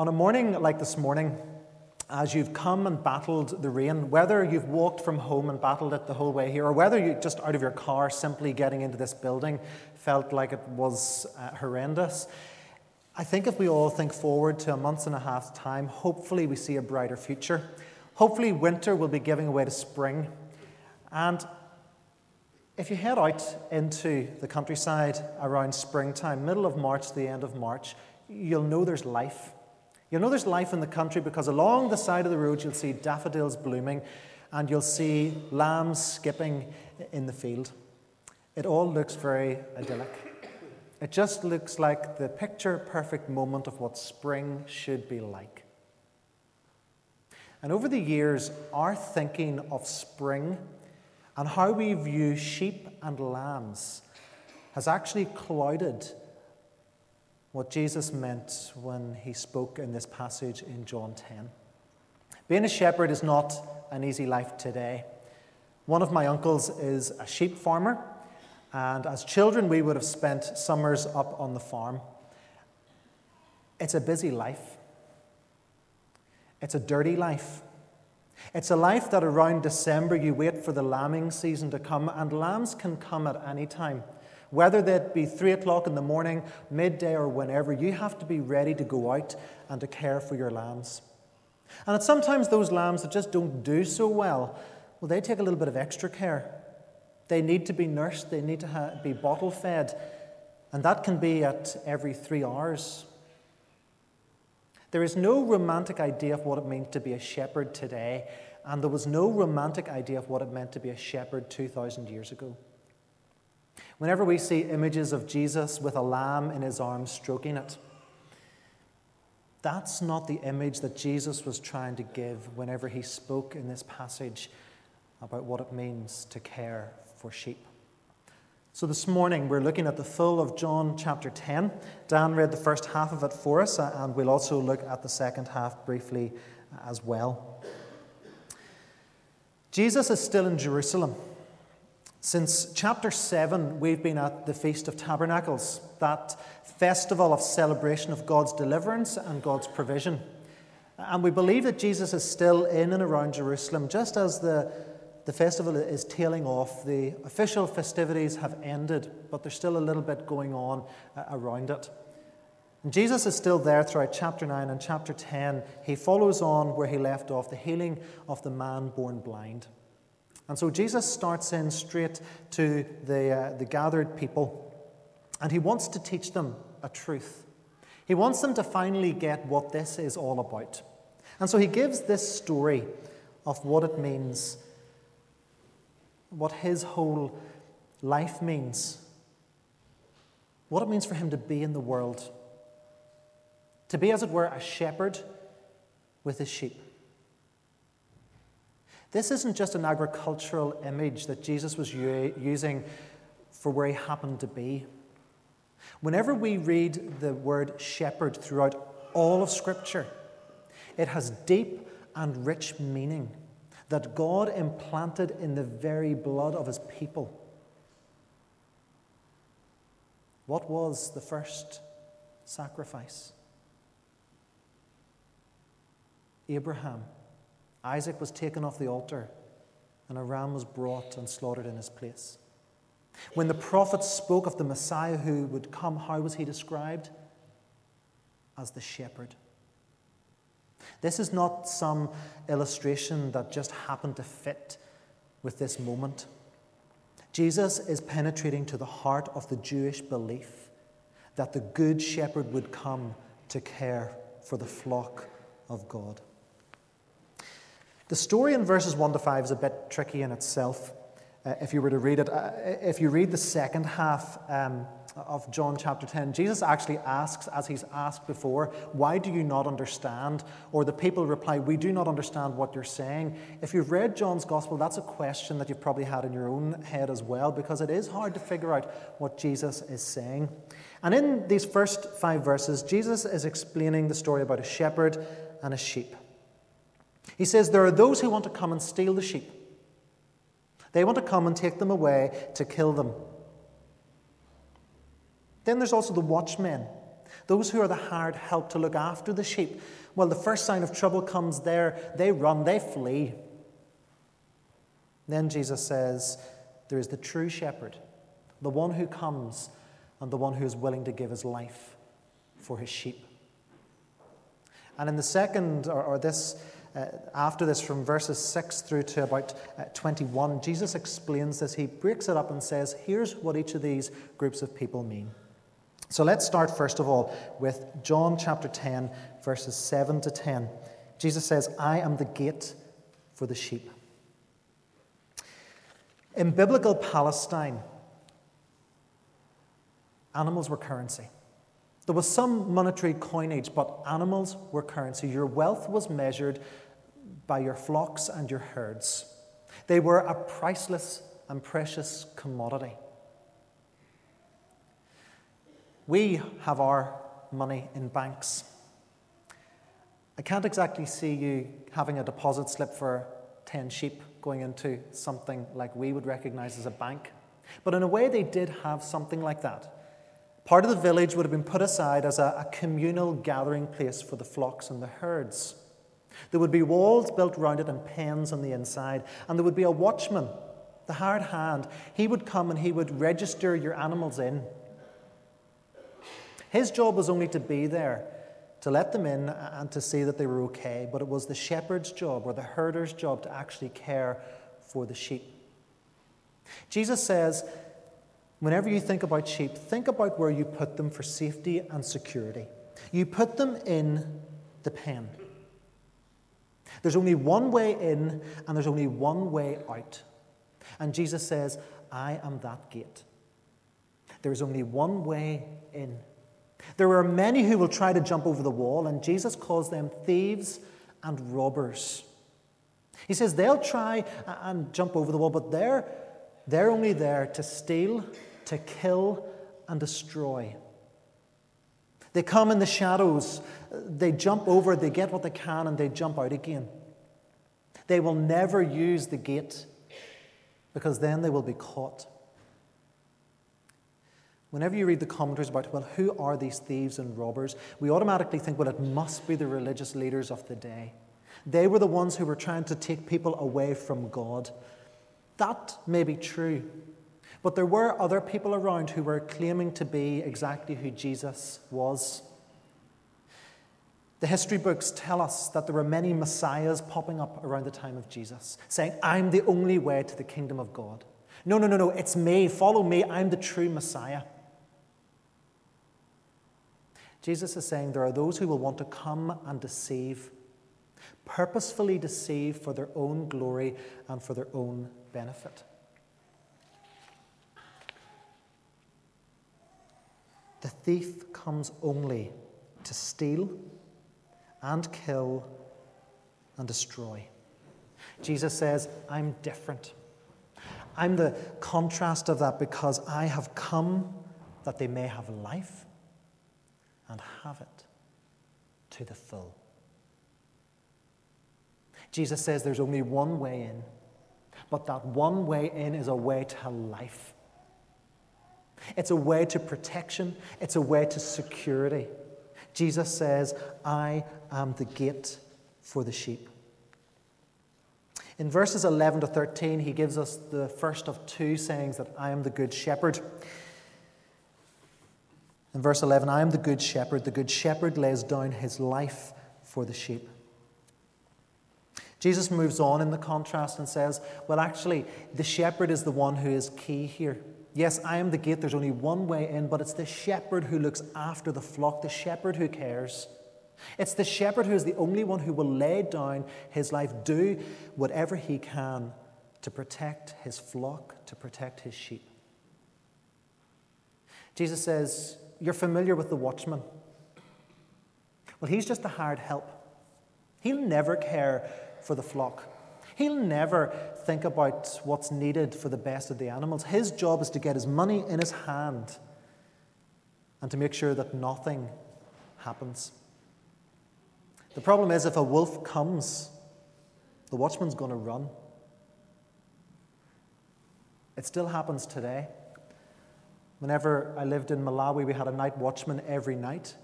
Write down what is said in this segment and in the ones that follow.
On a morning like this morning, as you've come and battled the rain, whether you've walked from home and battled it the whole way here, or whether you just out of your car simply getting into this building felt like it was uh, horrendous, I think if we all think forward to a month and a half's time, hopefully we see a brighter future. Hopefully, winter will be giving way to spring. And if you head out into the countryside around springtime, middle of March, the end of March, you'll know there's life. You'll know there's life in the country because along the side of the road you'll see daffodils blooming and you'll see lambs skipping in the field. It all looks very idyllic. It just looks like the picture perfect moment of what spring should be like. And over the years, our thinking of spring and how we view sheep and lambs has actually clouded what Jesus meant when he spoke in this passage in John 10. Being a shepherd is not an easy life today. One of my uncles is a sheep farmer, and as children, we would have spent summers up on the farm. It's a busy life, it's a dirty life. It's a life that around December you wait for the lambing season to come, and lambs can come at any time. Whether that be three o'clock in the morning, midday, or whenever, you have to be ready to go out and to care for your lambs. And it's sometimes those lambs that just don't do so well, well, they take a little bit of extra care. They need to be nursed, they need to ha- be bottle fed, and that can be at every three hours. There is no romantic idea of what it means to be a shepherd today, and there was no romantic idea of what it meant to be a shepherd 2,000 years ago. Whenever we see images of Jesus with a lamb in his arms stroking it, that's not the image that Jesus was trying to give whenever he spoke in this passage about what it means to care for sheep. So this morning we're looking at the full of John chapter 10. Dan read the first half of it for us, and we'll also look at the second half briefly as well. Jesus is still in Jerusalem. Since chapter 7, we've been at the Feast of Tabernacles, that festival of celebration of God's deliverance and God's provision. And we believe that Jesus is still in and around Jerusalem, just as the, the festival is tailing off. The official festivities have ended, but there's still a little bit going on uh, around it. And Jesus is still there throughout chapter 9 and chapter 10. He follows on where he left off the healing of the man born blind. And so Jesus starts in straight to the, uh, the gathered people, and he wants to teach them a truth. He wants them to finally get what this is all about. And so he gives this story of what it means, what his whole life means, what it means for him to be in the world, to be, as it were, a shepherd with his sheep. This isn't just an agricultural image that Jesus was using for where he happened to be. Whenever we read the word shepherd throughout all of Scripture, it has deep and rich meaning that God implanted in the very blood of his people. What was the first sacrifice? Abraham Isaac was taken off the altar, and a ram was brought and slaughtered in his place. When the prophets spoke of the Messiah who would come, how was he described? As the shepherd. This is not some illustration that just happened to fit with this moment. Jesus is penetrating to the heart of the Jewish belief that the good shepherd would come to care for the flock of God. The story in verses 1 to 5 is a bit tricky in itself. Uh, if you were to read it, uh, if you read the second half um, of John chapter 10, Jesus actually asks, as he's asked before, Why do you not understand? Or the people reply, We do not understand what you're saying. If you've read John's gospel, that's a question that you've probably had in your own head as well, because it is hard to figure out what Jesus is saying. And in these first five verses, Jesus is explaining the story about a shepherd and a sheep. He says there are those who want to come and steal the sheep. They want to come and take them away to kill them. Then there's also the watchmen, those who are the hired help to look after the sheep. Well, the first sign of trouble comes there, they run, they flee. Then Jesus says, There is the true shepherd, the one who comes, and the one who is willing to give his life for his sheep. And in the second, or, or this, uh, after this, from verses 6 through to about uh, 21, Jesus explains this. He breaks it up and says, Here's what each of these groups of people mean. So let's start, first of all, with John chapter 10, verses 7 to 10. Jesus says, I am the gate for the sheep. In biblical Palestine, animals were currency. There was some monetary coinage, but animals were currency. Your wealth was measured by your flocks and your herds. They were a priceless and precious commodity. We have our money in banks. I can't exactly see you having a deposit slip for 10 sheep going into something like we would recognize as a bank. But in a way, they did have something like that. Part of the village would have been put aside as a, a communal gathering place for the flocks and the herds. There would be walls built round it and pens on the inside, and there would be a watchman, the hard hand. He would come and he would register your animals in. His job was only to be there, to let them in and to see that they were okay, but it was the shepherd's job or the herder's job to actually care for the sheep. Jesus says, whenever you think about sheep, think about where you put them for safety and security. You put them in the pen. There's only one way in and there's only one way out. And Jesus says, I am that gate. There is only one way in. There are many who will try to jump over the wall, and Jesus calls them thieves and robbers. He says they'll try and jump over the wall, but they're, they're only there to steal, to kill, and destroy. They come in the shadows, they jump over, they get what they can, and they jump out again. They will never use the gate because then they will be caught. Whenever you read the commentaries about, well, who are these thieves and robbers, we automatically think, well, it must be the religious leaders of the day. They were the ones who were trying to take people away from God. That may be true. But there were other people around who were claiming to be exactly who Jesus was. The history books tell us that there were many messiahs popping up around the time of Jesus, saying, I'm the only way to the kingdom of God. No, no, no, no, it's me. Follow me. I'm the true Messiah. Jesus is saying there are those who will want to come and deceive, purposefully deceive for their own glory and for their own benefit. The thief comes only to steal and kill and destroy. Jesus says, I'm different. I'm the contrast of that because I have come that they may have life and have it to the full. Jesus says there's only one way in, but that one way in is a way to life. It's a way to protection, it's a way to security. Jesus says, I am the gate for the sheep. In verses 11 to 13, he gives us the first of two sayings that I am the good shepherd. In verse 11, I am the good shepherd. The good shepherd lays down his life for the sheep. Jesus moves on in the contrast and says, Well, actually, the shepherd is the one who is key here. Yes, I am the gate. There's only one way in, but it's the shepherd who looks after the flock, the shepherd who cares. It's the shepherd who is the only one who will lay down his life, do whatever he can to protect his flock, to protect his sheep. Jesus says, you're familiar with the watchman. Well, he's just a hired help. He'll never care for the flock. He'll never think about what's needed for the best of the animals. His job is to get his money in his hand and to make sure that nothing happens. The problem is, if a wolf comes, the watchman's going to run. It still happens today. Whenever I lived in Malawi, we had a night watchman every night.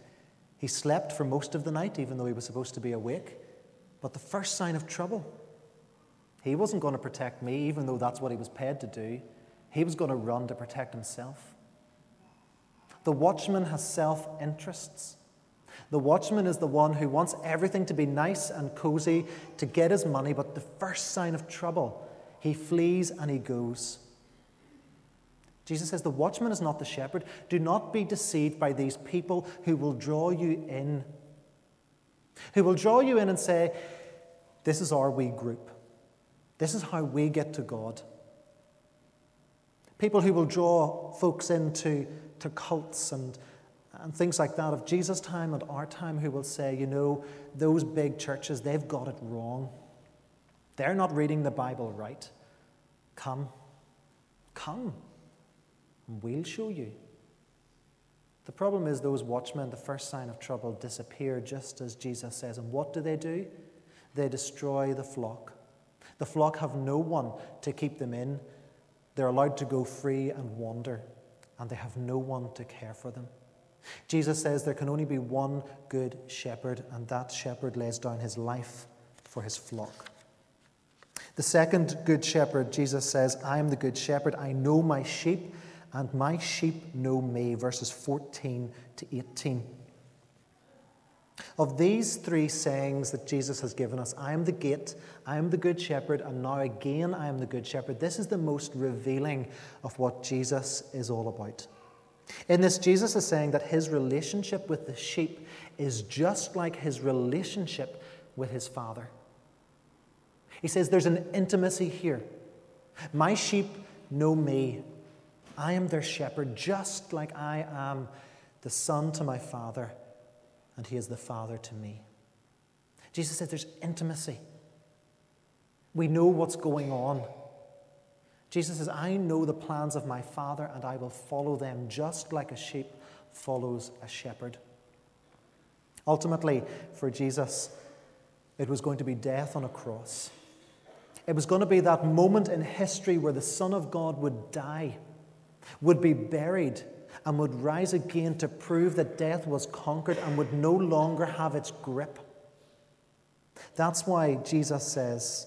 He slept for most of the night, even though he was supposed to be awake. But the first sign of trouble, he wasn't going to protect me, even though that's what he was paid to do. He was going to run to protect himself. The watchman has self interests. The watchman is the one who wants everything to be nice and cozy to get his money, but the first sign of trouble, he flees and he goes. Jesus says, The watchman is not the shepherd. Do not be deceived by these people who will draw you in. Who will draw you in and say, This is our wee group. This is how we get to God. People who will draw folks into to cults and, and things like that of Jesus' time and our time who will say, you know, those big churches, they've got it wrong. They're not reading the Bible right. Come, come, and we'll show you. The problem is, those watchmen, the first sign of trouble, disappear just as Jesus says. And what do they do? They destroy the flock. The flock have no one to keep them in. They're allowed to go free and wander, and they have no one to care for them. Jesus says there can only be one good shepherd, and that shepherd lays down his life for his flock. The second good shepherd, Jesus says, I am the good shepherd. I know my sheep, and my sheep know me. Verses 14 to 18. Of these three sayings that Jesus has given us, I am the gate, I am the good shepherd, and now again I am the good shepherd, this is the most revealing of what Jesus is all about. In this, Jesus is saying that his relationship with the sheep is just like his relationship with his Father. He says there's an intimacy here. My sheep know me. I am their shepherd, just like I am the son to my Father and he is the Father to me. Jesus says there's intimacy. We know what's going on. Jesus says, I know the plans of my Father, and I will follow them just like a sheep follows a shepherd. Ultimately, for Jesus, it was going to be death on a cross. It was going to be that moment in history where the Son of God would die, would be buried, and would rise again to prove that death was conquered and would no longer have its grip. That's why Jesus says,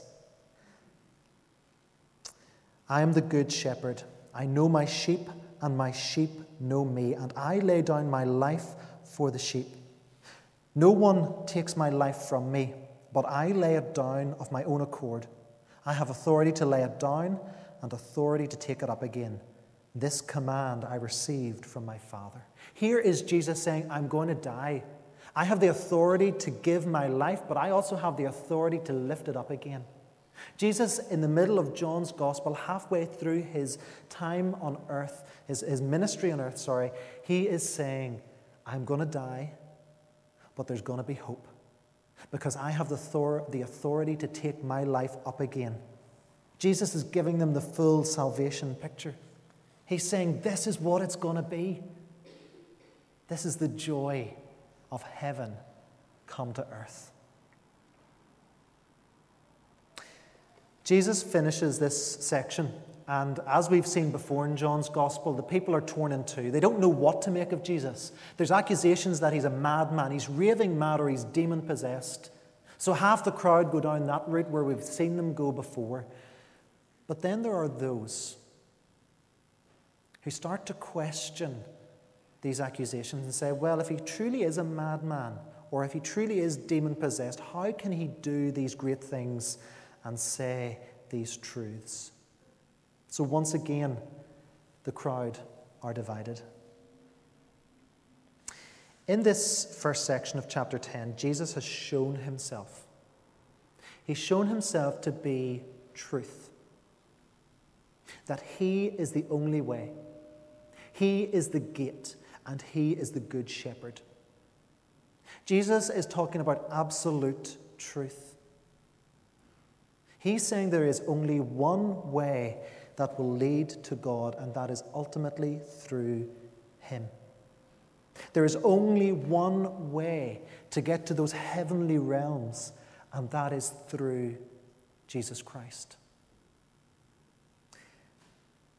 I am the good shepherd. I know my sheep, and my sheep know me, and I lay down my life for the sheep. No one takes my life from me, but I lay it down of my own accord. I have authority to lay it down and authority to take it up again. This command I received from my Father. Here is Jesus saying, I'm going to die. I have the authority to give my life, but I also have the authority to lift it up again. Jesus, in the middle of John's gospel, halfway through his time on earth, his, his ministry on earth, sorry, he is saying, I'm going to die, but there's going to be hope because I have the, thor- the authority to take my life up again. Jesus is giving them the full salvation picture. He's saying, This is what it's going to be. This is the joy of heaven come to earth. Jesus finishes this section, and as we've seen before in John's Gospel, the people are torn in two. They don't know what to make of Jesus. There's accusations that he's a madman, he's raving mad, or he's demon possessed. So half the crowd go down that route where we've seen them go before. But then there are those who start to question these accusations and say, well, if he truly is a madman, or if he truly is demon possessed, how can he do these great things and say these truths? So, once again, the crowd are divided. In this first section of chapter 10, Jesus has shown himself. He's shown himself to be truth, that he is the only way he is the gate and He is the good shepherd. Jesus is talking about absolute truth. He's saying there is only one way that will lead to God, and that is ultimately through Him. There is only one way to get to those heavenly realms, and that is through Jesus Christ.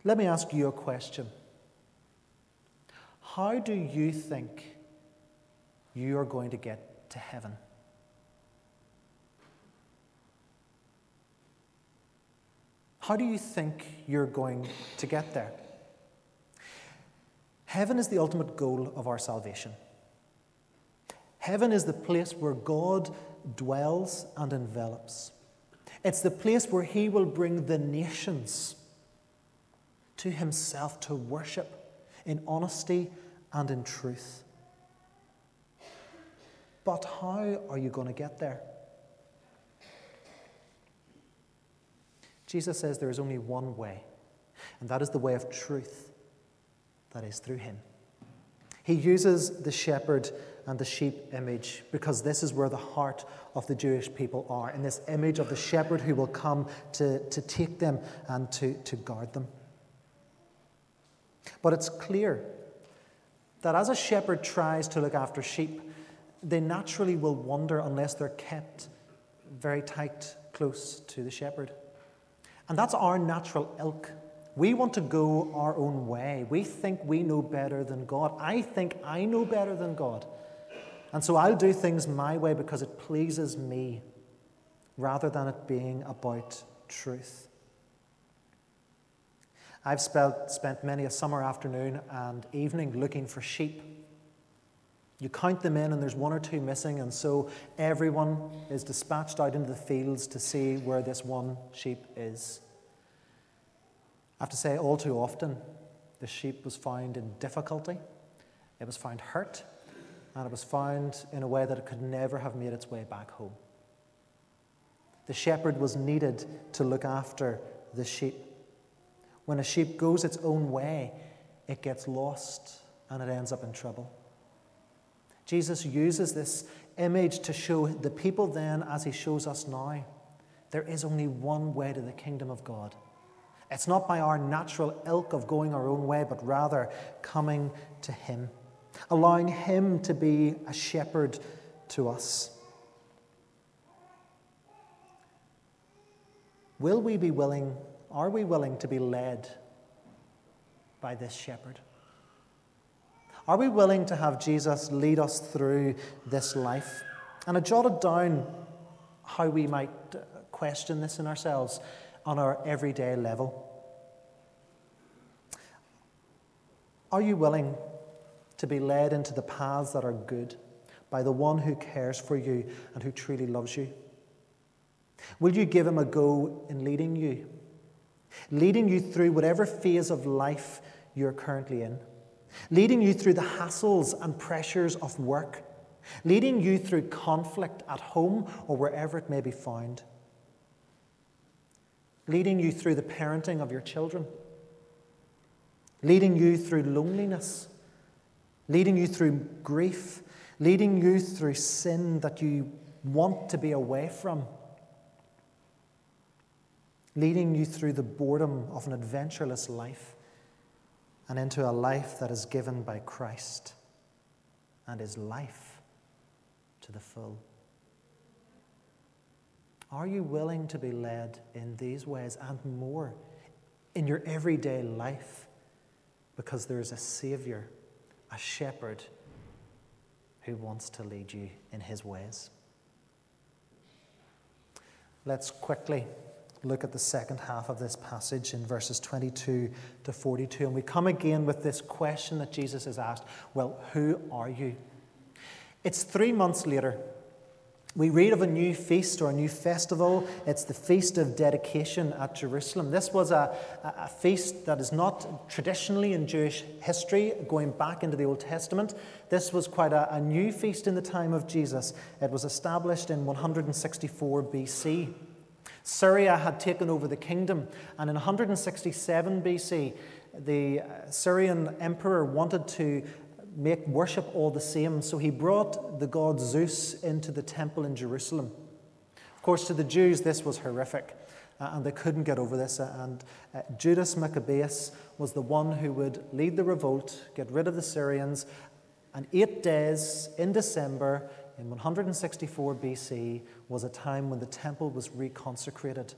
Let me ask you a question. How do you think you are going to get to heaven. How do you think you're going to get there? Heaven is the ultimate goal of our salvation. Heaven is the place where God dwells and envelops. It's the place where He will bring the nations to Himself to worship in honesty and in truth. But how are you going to get there? Jesus says there is only one way, and that is the way of truth, that is through Him. He uses the shepherd and the sheep image because this is where the heart of the Jewish people are, in this image of the shepherd who will come to, to take them and to, to guard them. But it's clear that as a shepherd tries to look after sheep, they naturally will wander unless they're kept very tight, close to the shepherd. And that's our natural ilk. We want to go our own way. We think we know better than God. I think I know better than God. And so I'll do things my way because it pleases me rather than it being about truth. I've spent, spent many a summer afternoon and evening looking for sheep. You count them in, and there's one or two missing, and so everyone is dispatched out into the fields to see where this one sheep is. I have to say, all too often, the sheep was found in difficulty, it was found hurt, and it was found in a way that it could never have made its way back home. The shepherd was needed to look after the sheep. When a sheep goes its own way, it gets lost and it ends up in trouble. Jesus uses this image to show the people then, as he shows us now, there is only one way to the kingdom of God. It's not by our natural ilk of going our own way, but rather coming to him, allowing him to be a shepherd to us. Will we be willing, are we willing to be led by this shepherd? Are we willing to have Jesus lead us through this life? And I jotted down how we might uh, question this in ourselves on our everyday level. Are you willing to be led into the paths that are good by the one who cares for you and who truly loves you? Will you give him a go in leading you? Leading you through whatever phase of life you're currently in? leading you through the hassles and pressures of work, leading you through conflict at home or wherever it may be found, leading you through the parenting of your children, leading you through loneliness, leading you through grief, leading you through sin that you want to be away from. Leading you through the boredom of an adventureless life and into a life that is given by Christ and is life to the full. Are you willing to be led in these ways and more in your everyday life? Because there is a Savior, a shepherd, who wants to lead you in his ways. Let's quickly look at the second half of this passage in verses 22 to 42. And we come again with this question that Jesus has asked Well, who are you? It's three months later. We read of a new feast or a new festival. It's the Feast of Dedication at Jerusalem. This was a, a feast that is not traditionally in Jewish history, going back into the Old Testament. This was quite a, a new feast in the time of Jesus. It was established in 164 BC. Syria had taken over the kingdom, and in 167 BC, the uh, Syrian emperor wanted to make worship all the same, so he brought the god Zeus into the temple in Jerusalem. Of course, to the Jews, this was horrific, uh, and they couldn't get over this. Uh, and Judas Maccabeus was the one who would lead the revolt, get rid of the Syrians, and eight days in December, in 164 BC was a time when the temple was reconsecrated.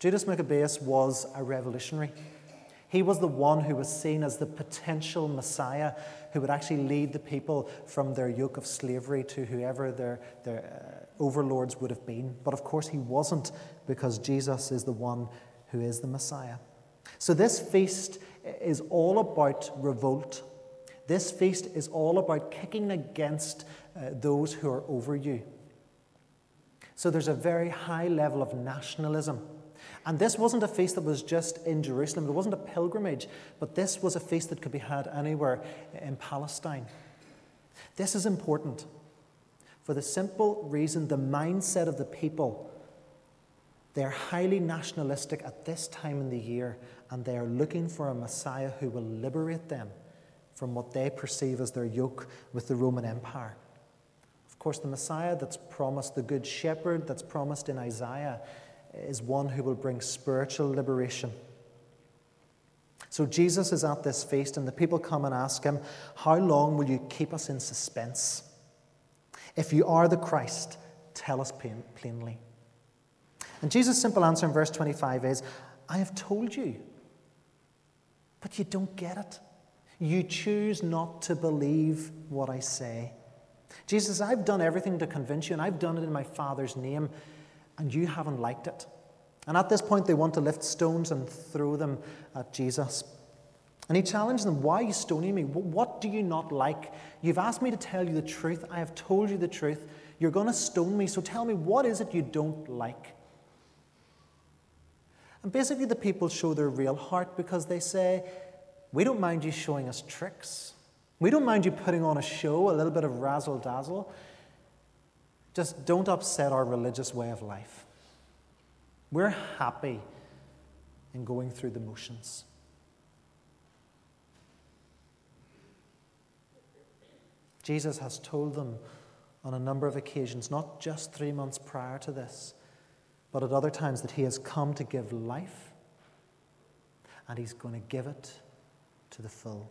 Judas Maccabeus was a revolutionary. He was the one who was seen as the potential Messiah who would actually lead the people from their yoke of slavery to whoever their, their uh, overlords would have been. But of course, he wasn't because Jesus is the one who is the Messiah. So, this feast is all about revolt. This feast is all about kicking against uh, those who are over you. So, there's a very high level of nationalism. And this wasn't a feast that was just in Jerusalem, it wasn't a pilgrimage, but this was a feast that could be had anywhere in Palestine. This is important for the simple reason the mindset of the people they're highly nationalistic at this time in the year, and they are looking for a Messiah who will liberate them from what they perceive as their yoke with the Roman Empire. Of course, the Messiah that's promised, the Good Shepherd that's promised in Isaiah, is one who will bring spiritual liberation. So Jesus is at this feast, and the people come and ask him, How long will you keep us in suspense? If you are the Christ, tell us plainly. And Jesus' simple answer in verse 25 is, I have told you, but you don't get it. You choose not to believe what I say. Jesus, I've done everything to convince you, and I've done it in my Father's name, and you haven't liked it. And at this point, they want to lift stones and throw them at Jesus. And he challenged them, Why are you stoning me? What do you not like? You've asked me to tell you the truth. I have told you the truth. You're going to stone me, so tell me, what is it you don't like? And basically, the people show their real heart because they say, We don't mind you showing us tricks. We don't mind you putting on a show, a little bit of razzle dazzle. Just don't upset our religious way of life. We're happy in going through the motions. Jesus has told them on a number of occasions, not just three months prior to this, but at other times that he has come to give life and he's going to give it to the full.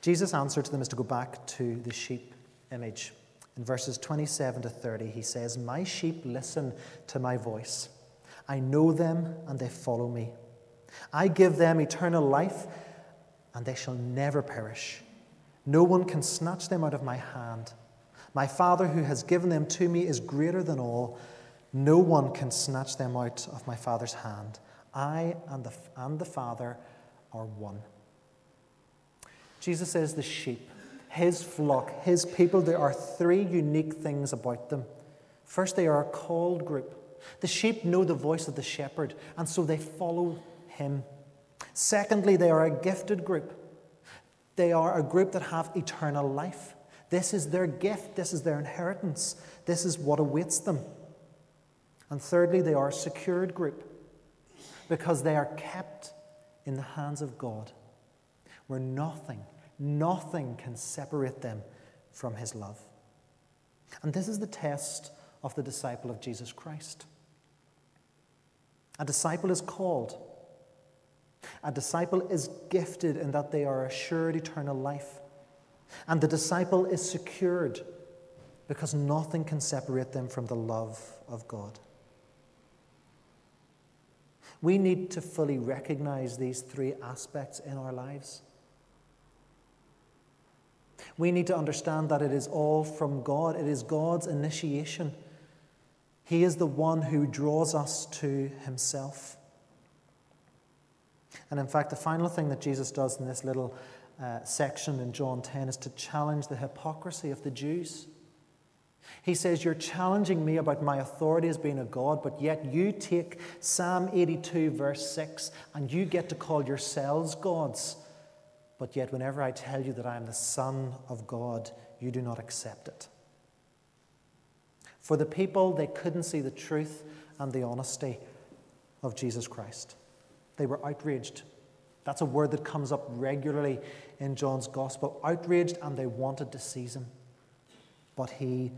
Jesus' answer to them is to go back to the sheep image. In verses 27 to 30, he says, My sheep listen to my voice. I know them and they follow me. I give them eternal life and they shall never perish. No one can snatch them out of my hand. My Father who has given them to me is greater than all no one can snatch them out of my Father's hand. I and the, and the Father are one. Jesus says the sheep, his flock, his people, there are three unique things about them. First, they are a called group. The sheep know the voice of the shepherd, and so they follow him. Secondly, they are a gifted group. They are a group that have eternal life. This is their gift, this is their inheritance, this is what awaits them. And thirdly, they are a secured group because they are kept in the hands of God, where nothing, nothing can separate them from His love. And this is the test of the disciple of Jesus Christ. A disciple is called. A disciple is gifted in that they are assured eternal life. And the disciple is secured because nothing can separate them from the love of God. We need to fully recognize these three aspects in our lives. We need to understand that it is all from God, it is God's initiation. He is the one who draws us to Himself. And in fact, the final thing that Jesus does in this little uh, section in John 10 is to challenge the hypocrisy of the Jews. He says, You're challenging me about my authority as being a God, but yet you take Psalm 82, verse 6, and you get to call yourselves gods. But yet, whenever I tell you that I am the Son of God, you do not accept it. For the people, they couldn't see the truth and the honesty of Jesus Christ. They were outraged. That's a word that comes up regularly in John's gospel. Outraged, and they wanted to seize him. But he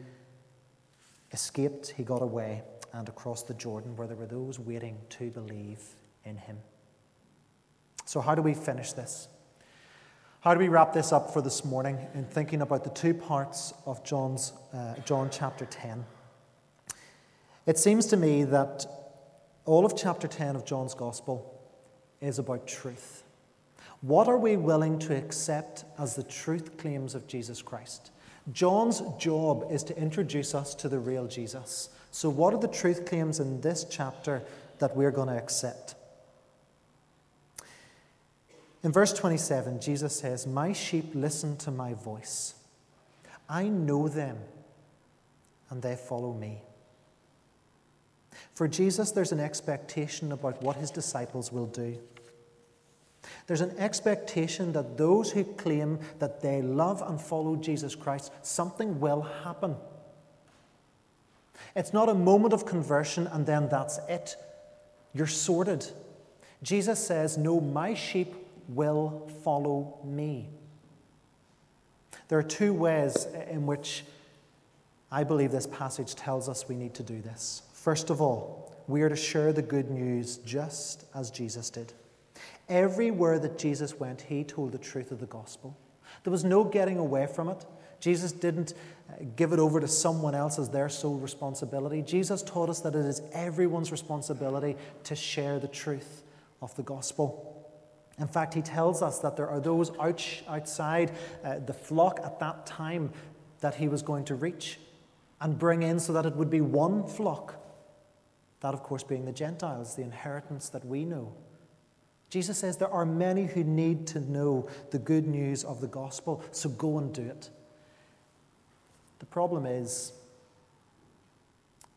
escaped, he got away, and across the Jordan where there were those waiting to believe in him. So, how do we finish this? How do we wrap this up for this morning in thinking about the two parts of John's, uh, John chapter 10? It seems to me that all of chapter 10 of John's Gospel is about truth. What are we willing to accept as the truth claims of Jesus Christ? John's job is to introduce us to the real Jesus. So, what are the truth claims in this chapter that we're going to accept? In verse 27, Jesus says, My sheep listen to my voice. I know them, and they follow me. For Jesus, there's an expectation about what his disciples will do. There's an expectation that those who claim that they love and follow Jesus Christ, something will happen. It's not a moment of conversion and then that's it. You're sorted. Jesus says, No, my sheep will follow me. There are two ways in which I believe this passage tells us we need to do this. First of all, we are to share the good news just as Jesus did. Everywhere that Jesus went, he told the truth of the gospel. There was no getting away from it. Jesus didn't uh, give it over to someone else as their sole responsibility. Jesus taught us that it is everyone's responsibility to share the truth of the gospel. In fact, he tells us that there are those out, outside uh, the flock at that time that he was going to reach and bring in so that it would be one flock. That, of course, being the Gentiles, the inheritance that we know. Jesus says there are many who need to know the good news of the gospel, so go and do it. The problem is,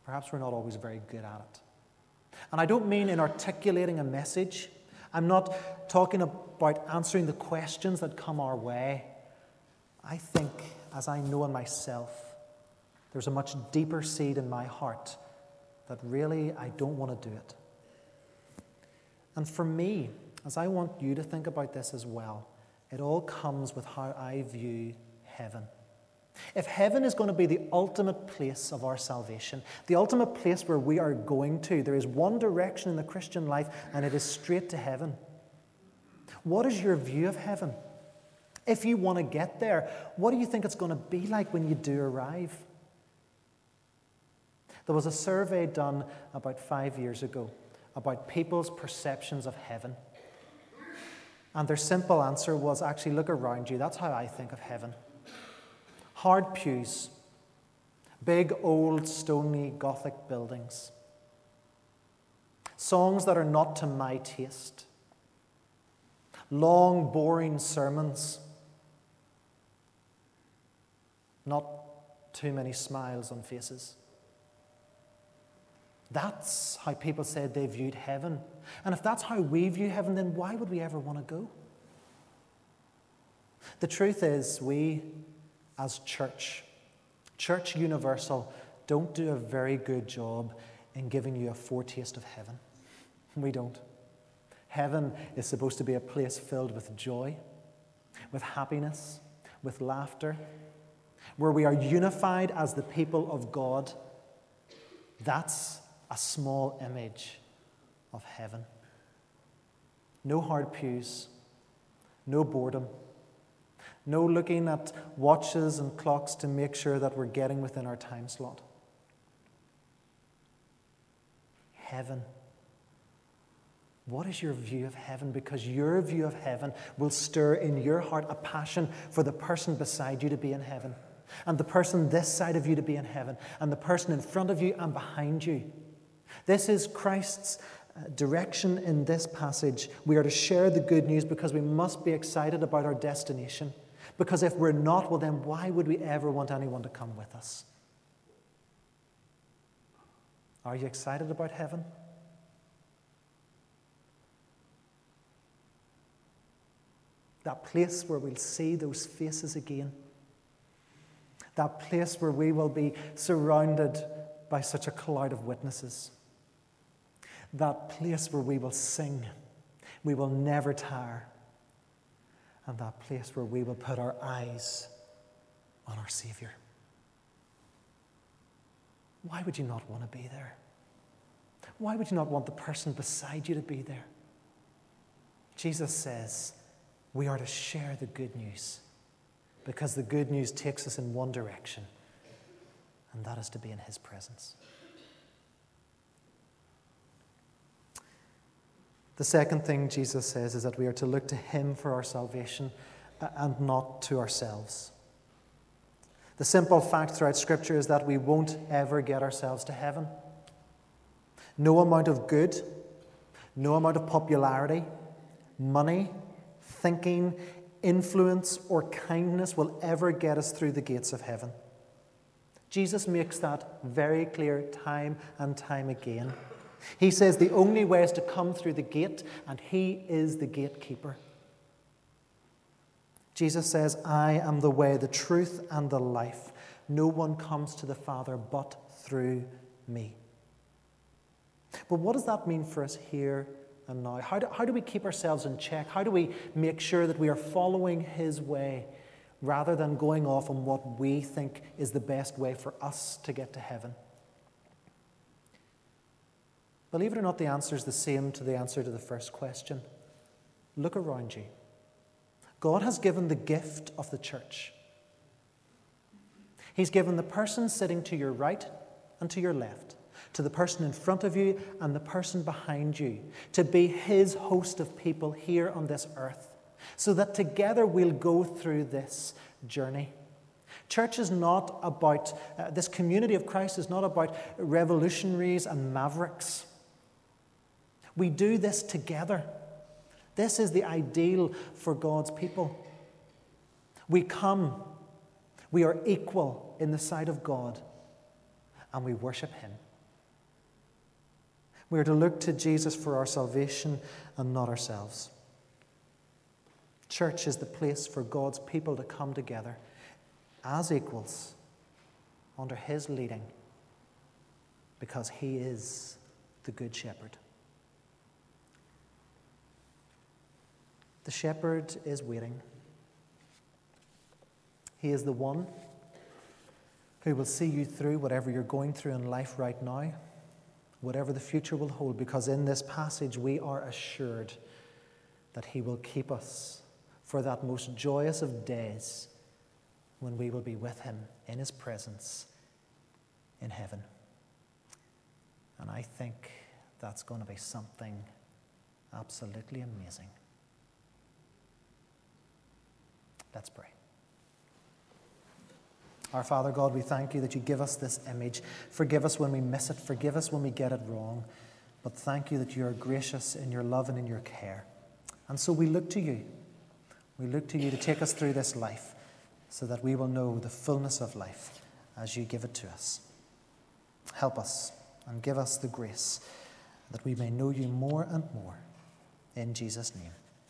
perhaps we're not always very good at it. And I don't mean in articulating a message I'm not talking about answering the questions that come our way. I think, as I know in myself, there's a much deeper seed in my heart that really I don't want to do it. And for me, as I want you to think about this as well, it all comes with how I view heaven. If heaven is going to be the ultimate place of our salvation, the ultimate place where we are going to, there is one direction in the Christian life, and it is straight to heaven. What is your view of heaven? If you want to get there, what do you think it's going to be like when you do arrive? There was a survey done about five years ago about people's perceptions of heaven. And their simple answer was actually look around you. That's how I think of heaven. Hard pews, big old stony Gothic buildings, songs that are not to my taste, long, boring sermons, not too many smiles on faces. That's how people said they viewed heaven. And if that's how we view heaven, then why would we ever want to go? The truth is, we as church, Church Universal, don't do a very good job in giving you a foretaste of heaven. We don't. Heaven is supposed to be a place filled with joy, with happiness, with laughter, where we are unified as the people of God. That's a small image of heaven. No hard pews, no boredom no looking at watches and clocks to make sure that we're getting within our time slot. Heaven. What is your view of heaven? Because your view of heaven will stir in your heart a passion for the person beside you to be in heaven, and the person this side of you to be in heaven, and the person in front of you and behind you. This is Christ's uh, direction in this passage. We are to share the good news because we must be excited about our destination. Because if we're not, well, then why would we ever want anyone to come with us? Are you excited about heaven? That place where we'll see those faces again. That place where we will be surrounded by such a cloud of witnesses. That place where we will sing. We will never tire and that place where we will put our eyes on our Savior. Why would you not want to be there? Why would you not want the person beside you to be there? Jesus says we are to share the good news because the good news takes us in one direction, and that is to be in His presence. The second thing Jesus says is that we are to look to Him for our salvation uh, and not to ourselves. The simple fact throughout Scripture is that we won't ever get ourselves to heaven. No amount of good, no amount of popularity, money, thinking, influence, or kindness will ever get us through the gates of heaven. Jesus makes that very clear time and time again. He says the only way is to come through the gate, and He is the gatekeeper. Jesus says, I am the way, the truth, and the life. No one comes to the Father but through me. But what does that mean for us here and now? How do, how do we keep ourselves in check? How do we make sure that we are following His way rather than going off on what we think is the best way for us to get to heaven? Believe it or not, the answer is the same to the answer to the first question. Look around you. God has given the gift of the church. He's given the person sitting to your right and to your left, to the person in front of you and the person behind you, to be His host of people here on this earth, so that together we'll go through this journey. Church is not about, uh, this community of Christ is not about revolutionaries and mavericks. We do this together. This is the ideal for God's people. We come, we are equal in the sight of God, and we worship Him. We are to look to Jesus for our salvation and not ourselves. Church is the place for God's people to come together as equals under His leading because He is the Good Shepherd. The shepherd is waiting. He is the one who will see you through whatever you're going through in life right now, whatever the future will hold, because in this passage we are assured that He will keep us for that most joyous of days when we will be with Him in His presence in heaven. And I think that's going to be something absolutely amazing. Let's pray. Our Father God, we thank you that you give us this image. Forgive us when we miss it, forgive us when we get it wrong. But thank you that you are gracious in your love and in your care. And so we look to you. We look to you to take us through this life so that we will know the fullness of life as you give it to us. Help us and give us the grace that we may know you more and more. In Jesus' name.